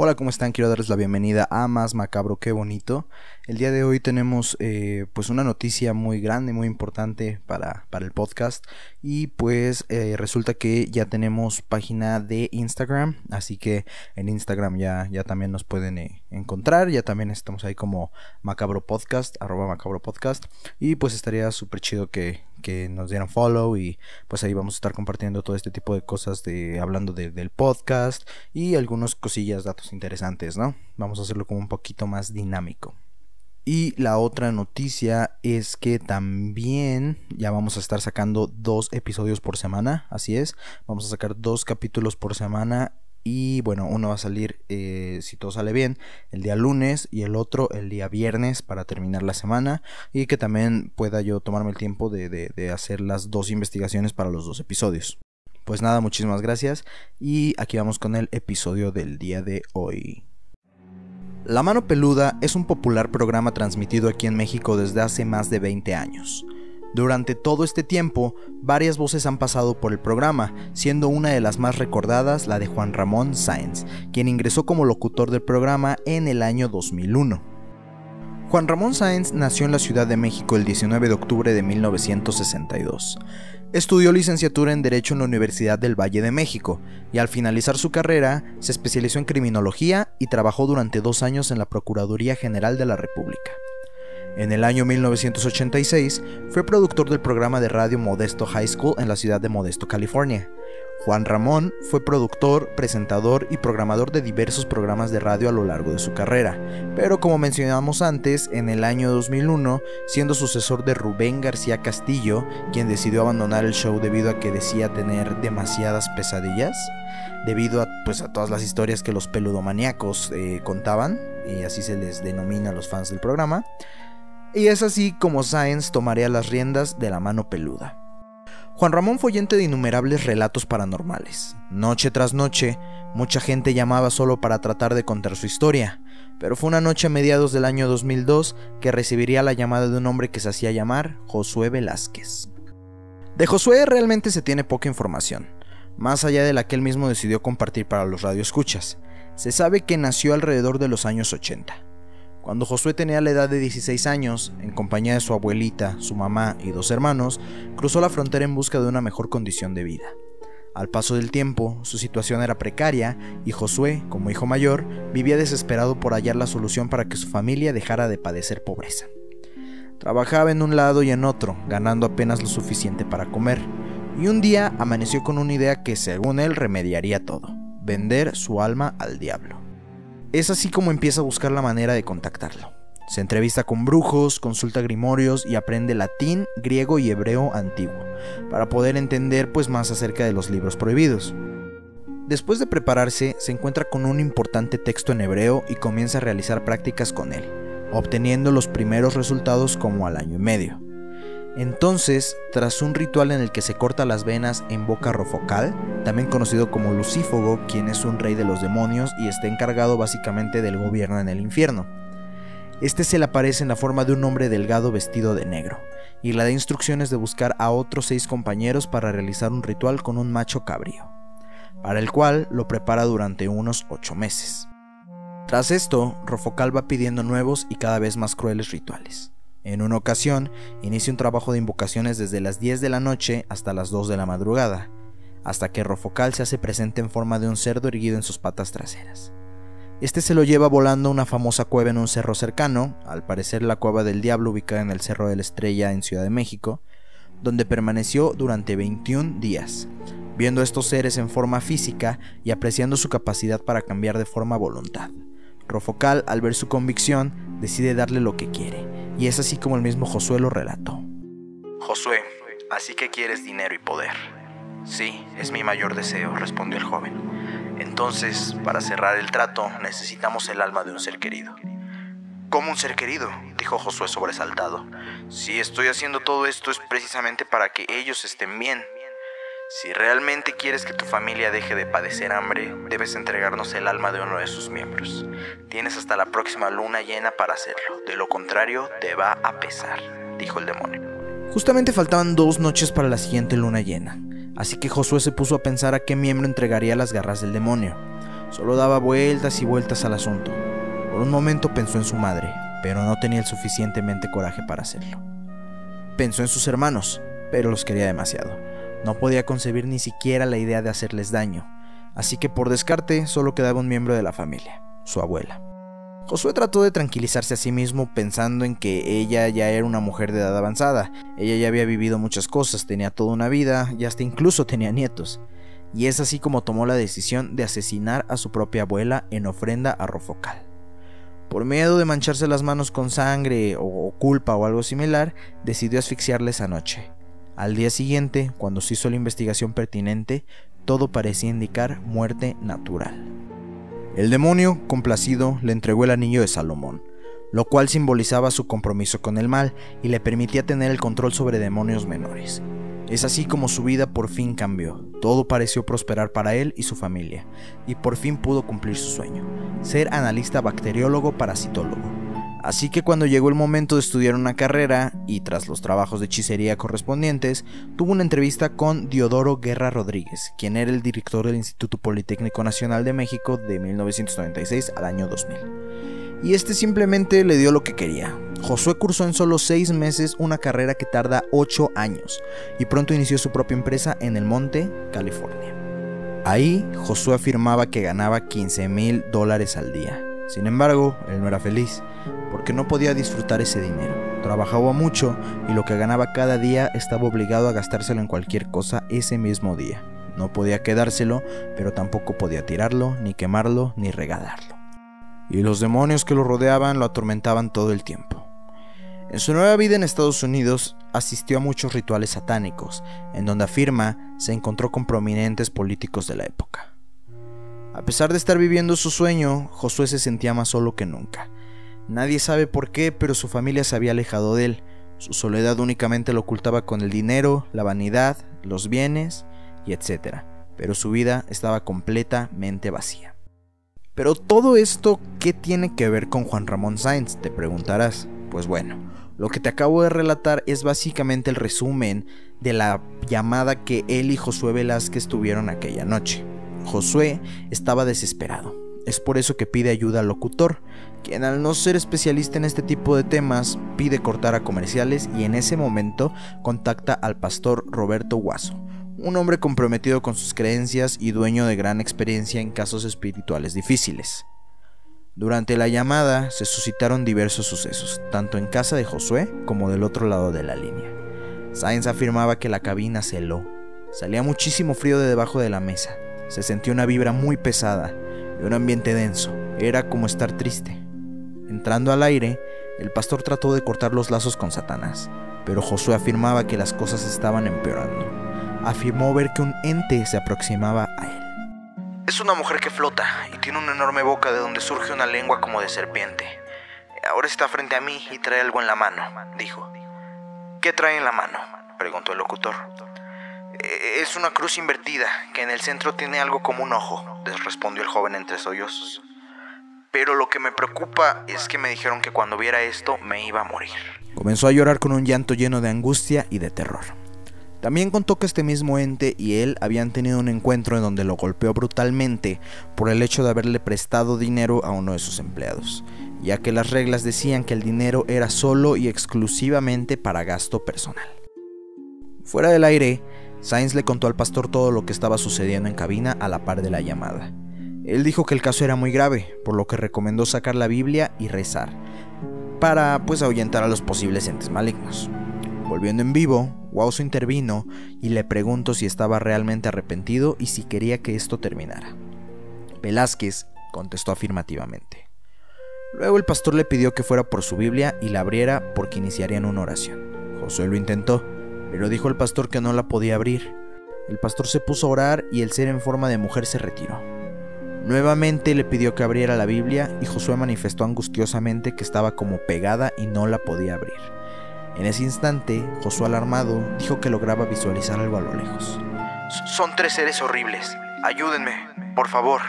Hola, ¿cómo están? Quiero darles la bienvenida a Más Macabro, qué bonito. El día de hoy tenemos eh, pues una noticia muy grande, muy importante para, para el podcast. Y pues eh, resulta que ya tenemos página de Instagram, así que en Instagram ya, ya también nos pueden eh, encontrar. Ya también estamos ahí como Macabro Podcast, arroba Macabro Podcast. Y pues estaría súper chido que, que nos dieran follow y pues ahí vamos a estar compartiendo todo este tipo de cosas de hablando del podcast y algunas cosillas, datos interesantes, ¿no? Vamos a hacerlo como un poquito más dinámico. Y la otra noticia es que también ya vamos a estar sacando dos episodios por semana, así es, vamos a sacar dos capítulos por semana y bueno, uno va a salir, eh, si todo sale bien, el día lunes y el otro el día viernes para terminar la semana. Y que también pueda yo tomarme el tiempo de, de hacer las dos investigaciones para los dos episodios. Pues nada, muchísimas gracias. Y aquí vamos con el episodio del día de hoy. La Mano Peluda es un popular programa transmitido aquí en México desde hace más de 20 años. Durante todo este tiempo, varias voces han pasado por el programa, siendo una de las más recordadas la de Juan Ramón Sáenz, quien ingresó como locutor del programa en el año 2001. Juan Ramón Sáenz nació en la Ciudad de México el 19 de octubre de 1962. Estudió licenciatura en Derecho en la Universidad del Valle de México y al finalizar su carrera se especializó en criminología y trabajó durante dos años en la Procuraduría General de la República. En el año 1986 fue productor del programa de radio Modesto High School en la ciudad de Modesto, California. Juan Ramón fue productor, presentador y programador de diversos programas de radio a lo largo de su carrera, pero como mencionamos antes, en el año 2001, siendo sucesor de Rubén García Castillo, quien decidió abandonar el show debido a que decía tener demasiadas pesadillas, debido a, pues, a todas las historias que los peludomaníacos eh, contaban, y así se les denomina a los fans del programa, y es así como Science tomaría las riendas de la mano peluda. Juan Ramón fue oyente de innumerables relatos paranormales. Noche tras noche, mucha gente llamaba solo para tratar de contar su historia, pero fue una noche a mediados del año 2002 que recibiría la llamada de un hombre que se hacía llamar Josué Velázquez. De Josué realmente se tiene poca información, más allá de la que él mismo decidió compartir para los radioescuchas. Se sabe que nació alrededor de los años 80. Cuando Josué tenía la edad de 16 años, en compañía de su abuelita, su mamá y dos hermanos, cruzó la frontera en busca de una mejor condición de vida. Al paso del tiempo, su situación era precaria y Josué, como hijo mayor, vivía desesperado por hallar la solución para que su familia dejara de padecer pobreza. Trabajaba en un lado y en otro, ganando apenas lo suficiente para comer, y un día amaneció con una idea que según él remediaría todo, vender su alma al diablo. Es así como empieza a buscar la manera de contactarlo. Se entrevista con brujos, consulta grimorios y aprende latín, griego y hebreo antiguo, para poder entender pues más acerca de los libros prohibidos. Después de prepararse, se encuentra con un importante texto en hebreo y comienza a realizar prácticas con él, obteniendo los primeros resultados como al año y medio. Entonces, tras un ritual en el que se corta las venas en boca rofocal, también conocido como Lucífogo, quien es un rey de los demonios y está encargado básicamente del gobierno en el infierno. Este se le aparece en la forma de un hombre delgado vestido de negro, y le da instrucciones de buscar a otros seis compañeros para realizar un ritual con un macho cabrío, para el cual lo prepara durante unos ocho meses. Tras esto, Rofocal va pidiendo nuevos y cada vez más crueles rituales. En una ocasión, inicia un trabajo de invocaciones desde las 10 de la noche hasta las 2 de la madrugada, hasta que Rofocal se hace presente en forma de un cerdo erguido en sus patas traseras. Este se lo lleva volando a una famosa cueva en un cerro cercano, al parecer la cueva del diablo ubicada en el Cerro de la Estrella en Ciudad de México, donde permaneció durante 21 días, viendo a estos seres en forma física y apreciando su capacidad para cambiar de forma voluntad. Rofocal, al ver su convicción, decide darle lo que quiere, y es así como el mismo Josué lo relató. Josué, así que quieres dinero y poder. Sí, es mi mayor deseo, respondió el joven. Entonces, para cerrar el trato, necesitamos el alma de un ser querido. ¿Cómo un ser querido? dijo Josué sobresaltado. Si estoy haciendo todo esto es precisamente para que ellos estén bien. Si realmente quieres que tu familia deje de padecer hambre, debes entregarnos el alma de uno de sus miembros. Tienes hasta la próxima luna llena para hacerlo, de lo contrario te va a pesar, dijo el demonio. Justamente faltaban dos noches para la siguiente luna llena, así que Josué se puso a pensar a qué miembro entregaría las garras del demonio. Solo daba vueltas y vueltas al asunto. Por un momento pensó en su madre, pero no tenía el suficientemente coraje para hacerlo. Pensó en sus hermanos, pero los quería demasiado. No podía concebir ni siquiera la idea de hacerles daño, así que por descarte solo quedaba un miembro de la familia, su abuela. Josué trató de tranquilizarse a sí mismo pensando en que ella ya era una mujer de edad avanzada, ella ya había vivido muchas cosas, tenía toda una vida y hasta incluso tenía nietos. Y es así como tomó la decisión de asesinar a su propia abuela en ofrenda a Rofocal. Por miedo de mancharse las manos con sangre o culpa o algo similar, decidió asfixiarla esa noche. Al día siguiente, cuando se hizo la investigación pertinente, todo parecía indicar muerte natural. El demonio, complacido, le entregó el anillo de Salomón, lo cual simbolizaba su compromiso con el mal y le permitía tener el control sobre demonios menores. Es así como su vida por fin cambió. Todo pareció prosperar para él y su familia, y por fin pudo cumplir su sueño, ser analista bacteriólogo parasitólogo. Así que cuando llegó el momento de estudiar una carrera, y tras los trabajos de hechicería correspondientes, tuvo una entrevista con Diodoro Guerra Rodríguez, quien era el director del Instituto Politécnico Nacional de México de 1996 al año 2000. Y este simplemente le dio lo que quería, Josué cursó en solo seis meses una carrera que tarda ocho años y pronto inició su propia empresa en el Monte, California. Ahí, Josué afirmaba que ganaba 15 mil dólares al día. Sin embargo, él no era feliz, porque no podía disfrutar ese dinero. Trabajaba mucho y lo que ganaba cada día estaba obligado a gastárselo en cualquier cosa ese mismo día. No podía quedárselo, pero tampoco podía tirarlo, ni quemarlo, ni regalarlo. Y los demonios que lo rodeaban lo atormentaban todo el tiempo. En su nueva vida en Estados Unidos asistió a muchos rituales satánicos, en donde afirma se encontró con prominentes políticos de la época. A pesar de estar viviendo su sueño, Josué se sentía más solo que nunca. Nadie sabe por qué, pero su familia se había alejado de él. Su soledad únicamente lo ocultaba con el dinero, la vanidad, los bienes y etc. Pero su vida estaba completamente vacía. Pero todo esto, ¿qué tiene que ver con Juan Ramón Sáenz? Te preguntarás. Pues bueno, lo que te acabo de relatar es básicamente el resumen de la llamada que él y Josué Velázquez tuvieron aquella noche. Josué estaba desesperado. Es por eso que pide ayuda al locutor, quien al no ser especialista en este tipo de temas pide cortar a comerciales y en ese momento contacta al pastor Roberto Guaso, un hombre comprometido con sus creencias y dueño de gran experiencia en casos espirituales difíciles. Durante la llamada se suscitaron diversos sucesos, tanto en casa de Josué como del otro lado de la línea. Sainz afirmaba que la cabina se heló. Salía muchísimo frío de debajo de la mesa. Se sentía una vibra muy pesada y un ambiente denso. Era como estar triste. Entrando al aire, el pastor trató de cortar los lazos con Satanás, pero Josué afirmaba que las cosas estaban empeorando. Afirmó ver que un ente se aproximaba a él. Es una mujer que flota y tiene una enorme boca de donde surge una lengua como de serpiente. Ahora está frente a mí y trae algo en la mano, dijo. ¿Qué trae en la mano? preguntó el locutor. E-, es una cruz invertida, que en el centro tiene algo como un ojo, respondió el joven entre sollozos. Pero lo que me preocupa es que me dijeron que cuando viera esto me iba a morir. Comenzó a llorar con un llanto lleno de angustia y de terror. También contó que este mismo ente y él habían tenido un encuentro en donde lo golpeó brutalmente por el hecho de haberle prestado dinero a uno de sus empleados, ya que las reglas decían que el dinero era solo y exclusivamente para gasto personal. Fuera del aire, Sainz le contó al pastor todo lo que estaba sucediendo en cabina a la par de la llamada. Él dijo que el caso era muy grave, por lo que recomendó sacar la Biblia y rezar, para pues ahuyentar a los posibles entes malignos. Volviendo en vivo, Wauso intervino y le preguntó si estaba realmente arrepentido y si quería que esto terminara. Velázquez contestó afirmativamente. Luego el pastor le pidió que fuera por su Biblia y la abriera porque iniciarían una oración. Josué lo intentó, pero dijo el pastor que no la podía abrir. El pastor se puso a orar y el ser en forma de mujer se retiró. Nuevamente le pidió que abriera la Biblia y Josué manifestó angustiosamente que estaba como pegada y no la podía abrir. En ese instante, Josué alarmado dijo que lograba visualizar algo a lo lejos. Son tres seres horribles. Ayúdenme, por favor.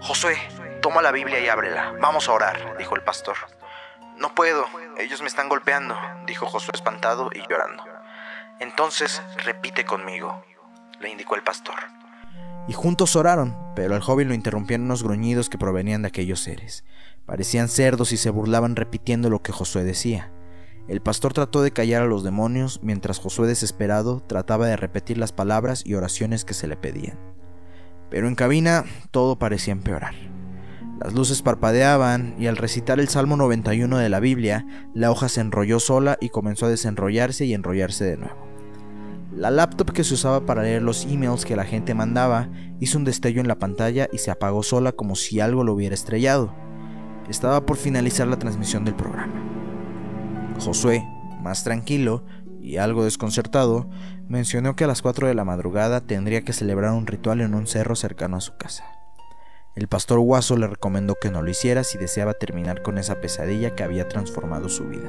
Josué, toma la Biblia y ábrela. Vamos a orar, dijo el pastor. No puedo, ellos me están golpeando, dijo Josué espantado y llorando. Entonces, repite conmigo, le indicó el pastor. y juntos oraron, pero al joven lo interrumpieron unos gruñidos que provenían de aquellos seres. Parecían cerdos y se burlaban repitiendo lo que Josué decía. El pastor trató de callar a los demonios mientras Josué desesperado trataba de repetir las palabras y oraciones que se le pedían. Pero en cabina todo parecía empeorar. Las luces parpadeaban y al recitar el Salmo 91 de la Biblia, la hoja se enrolló sola y comenzó a desenrollarse y enrollarse de nuevo. La laptop que se usaba para leer los emails que la gente mandaba hizo un destello en la pantalla y se apagó sola como si algo lo hubiera estrellado. Estaba por finalizar la transmisión del programa. Josué, más tranquilo y algo desconcertado, mencionó que a las 4 de la madrugada tendría que celebrar un ritual en un cerro cercano a su casa. El pastor Guaso le recomendó que no lo hiciera si deseaba terminar con esa pesadilla que había transformado su vida.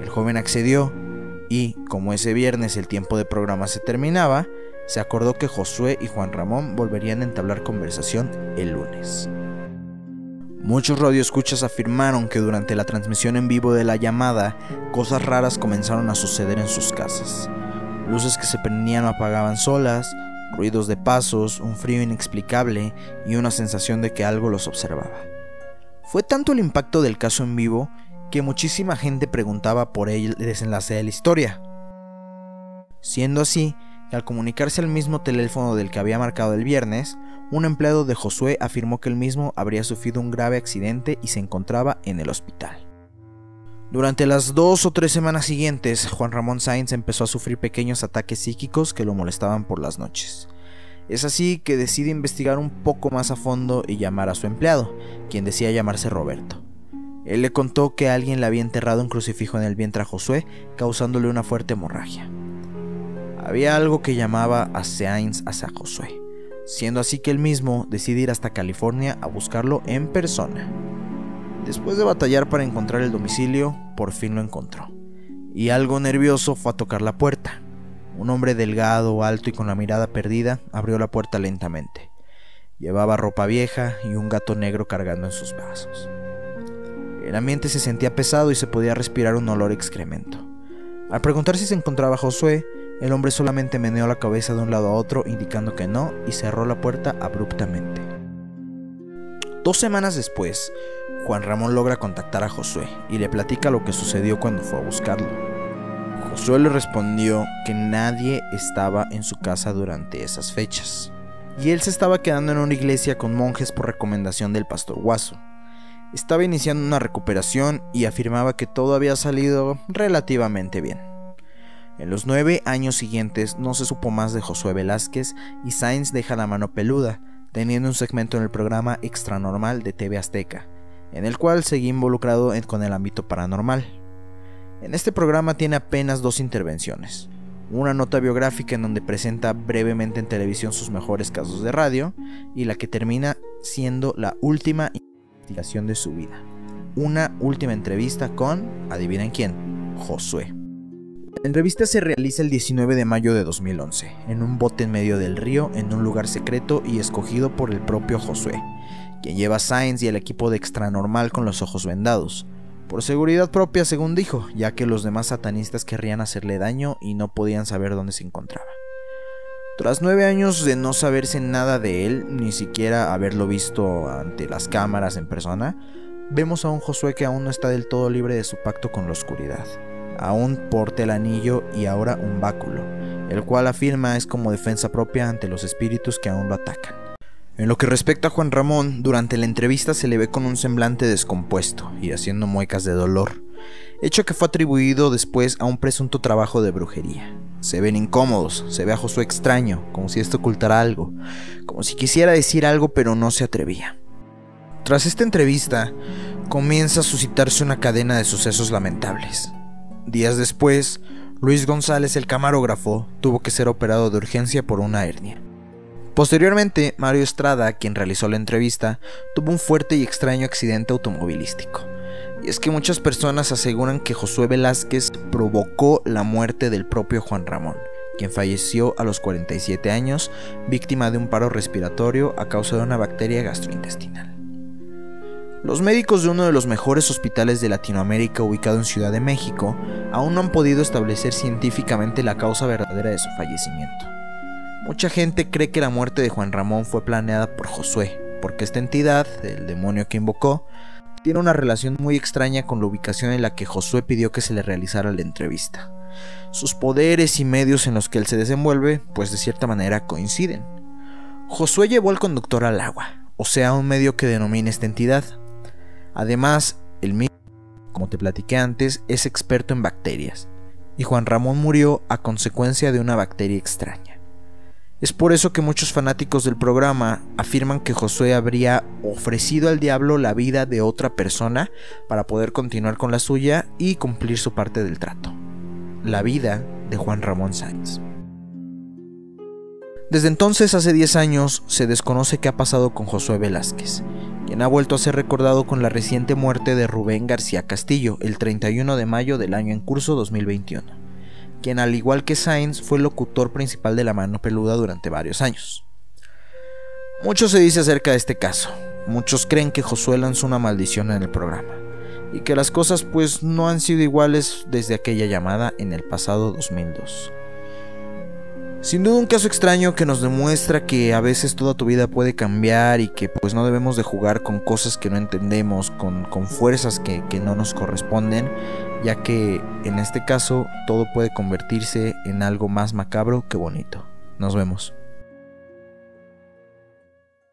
El joven accedió y, como ese viernes el tiempo de programa se terminaba, se acordó que Josué y Juan Ramón volverían a entablar conversación el lunes. Muchos radioescuchas afirmaron que durante la transmisión en vivo de la llamada, cosas raras comenzaron a suceder en sus casas. Luces que se prendían o apagaban solas, ruidos de pasos, un frío inexplicable y una sensación de que algo los observaba. Fue tanto el impacto del caso en vivo que muchísima gente preguntaba por el desenlace de la historia. Siendo así, al comunicarse al mismo teléfono del que había marcado el viernes, un empleado de Josué afirmó que el mismo habría sufrido un grave accidente y se encontraba en el hospital. Durante las dos o tres semanas siguientes, Juan Ramón Sainz empezó a sufrir pequeños ataques psíquicos que lo molestaban por las noches. Es así que decide investigar un poco más a fondo y llamar a su empleado, quien decía llamarse Roberto. Él le contó que alguien le había enterrado un crucifijo en el vientre a Josué, causándole una fuerte hemorragia. Había algo que llamaba a Sainz hacia Josué siendo así que él mismo decide ir hasta California a buscarlo en persona. Después de batallar para encontrar el domicilio, por fin lo encontró. Y algo nervioso fue a tocar la puerta. Un hombre delgado, alto y con la mirada perdida abrió la puerta lentamente. Llevaba ropa vieja y un gato negro cargando en sus brazos. El ambiente se sentía pesado y se podía respirar un olor excremento. Al preguntar si se encontraba Josué, el hombre solamente meneó la cabeza de un lado a otro indicando que no y cerró la puerta abruptamente. Dos semanas después, Juan Ramón logra contactar a Josué y le platica lo que sucedió cuando fue a buscarlo. Josué le respondió que nadie estaba en su casa durante esas fechas, y él se estaba quedando en una iglesia con monjes por recomendación del pastor Guaso. Estaba iniciando una recuperación y afirmaba que todo había salido relativamente bien. En los nueve años siguientes no se supo más de Josué Velázquez y Sainz deja la mano peluda, teniendo un segmento en el programa Extra Normal de TV Azteca, en el cual seguía involucrado con el ámbito paranormal. En este programa tiene apenas dos intervenciones, una nota biográfica en donde presenta brevemente en televisión sus mejores casos de radio y la que termina siendo la última investigación de su vida. Una última entrevista con, adivinen quién, Josué. La entrevista se realiza el 19 de mayo de 2011, en un bote en medio del río, en un lugar secreto y escogido por el propio Josué, quien lleva a Sainz y el equipo de Extranormal con los ojos vendados. Por seguridad propia, según dijo, ya que los demás satanistas querrían hacerle daño y no podían saber dónde se encontraba. Tras nueve años de no saberse nada de él, ni siquiera haberlo visto ante las cámaras en persona, vemos a un Josué que aún no está del todo libre de su pacto con la oscuridad aún porte el anillo y ahora un báculo, el cual afirma es como defensa propia ante los espíritus que aún lo atacan. En lo que respecta a Juan Ramón, durante la entrevista se le ve con un semblante descompuesto y haciendo muecas de dolor, hecho que fue atribuido después a un presunto trabajo de brujería. Se ven incómodos, se ve a Josué extraño, como si esto ocultara algo, como si quisiera decir algo pero no se atrevía. Tras esta entrevista, comienza a suscitarse una cadena de sucesos lamentables. Días después, Luis González, el camarógrafo, tuvo que ser operado de urgencia por una hernia. Posteriormente, Mario Estrada, quien realizó la entrevista, tuvo un fuerte y extraño accidente automovilístico. Y es que muchas personas aseguran que Josué Velázquez provocó la muerte del propio Juan Ramón, quien falleció a los 47 años, víctima de un paro respiratorio a causa de una bacteria gastrointestinal. Los médicos de uno de los mejores hospitales de Latinoamérica ubicado en Ciudad de México aún no han podido establecer científicamente la causa verdadera de su fallecimiento. Mucha gente cree que la muerte de Juan Ramón fue planeada por Josué, porque esta entidad, el demonio que invocó, tiene una relación muy extraña con la ubicación en la que Josué pidió que se le realizara la entrevista. Sus poderes y medios en los que él se desenvuelve, pues de cierta manera coinciden. Josué llevó al conductor al agua, o sea, un medio que denomina esta entidad. Además, el mismo, como te platiqué antes, es experto en bacterias, y Juan Ramón murió a consecuencia de una bacteria extraña. Es por eso que muchos fanáticos del programa afirman que Josué habría ofrecido al diablo la vida de otra persona para poder continuar con la suya y cumplir su parte del trato. La vida de Juan Ramón Sáenz. Desde entonces, hace 10 años, se desconoce qué ha pasado con Josué Velázquez, quien ha vuelto a ser recordado con la reciente muerte de Rubén García Castillo el 31 de mayo del año en curso 2021 quien al igual que Sainz fue locutor principal de La Mano Peluda durante varios años. Mucho se dice acerca de este caso. Muchos creen que Josué lanzó una maldición en el programa y que las cosas pues no han sido iguales desde aquella llamada en el pasado 2002. Sin duda un caso extraño que nos demuestra que a veces toda tu vida puede cambiar y que pues no debemos de jugar con cosas que no entendemos, con, fuerzas que, que no nos corresponden, ya que en este caso todo puede convertirse en algo más macabro que bonito. Nos vemos.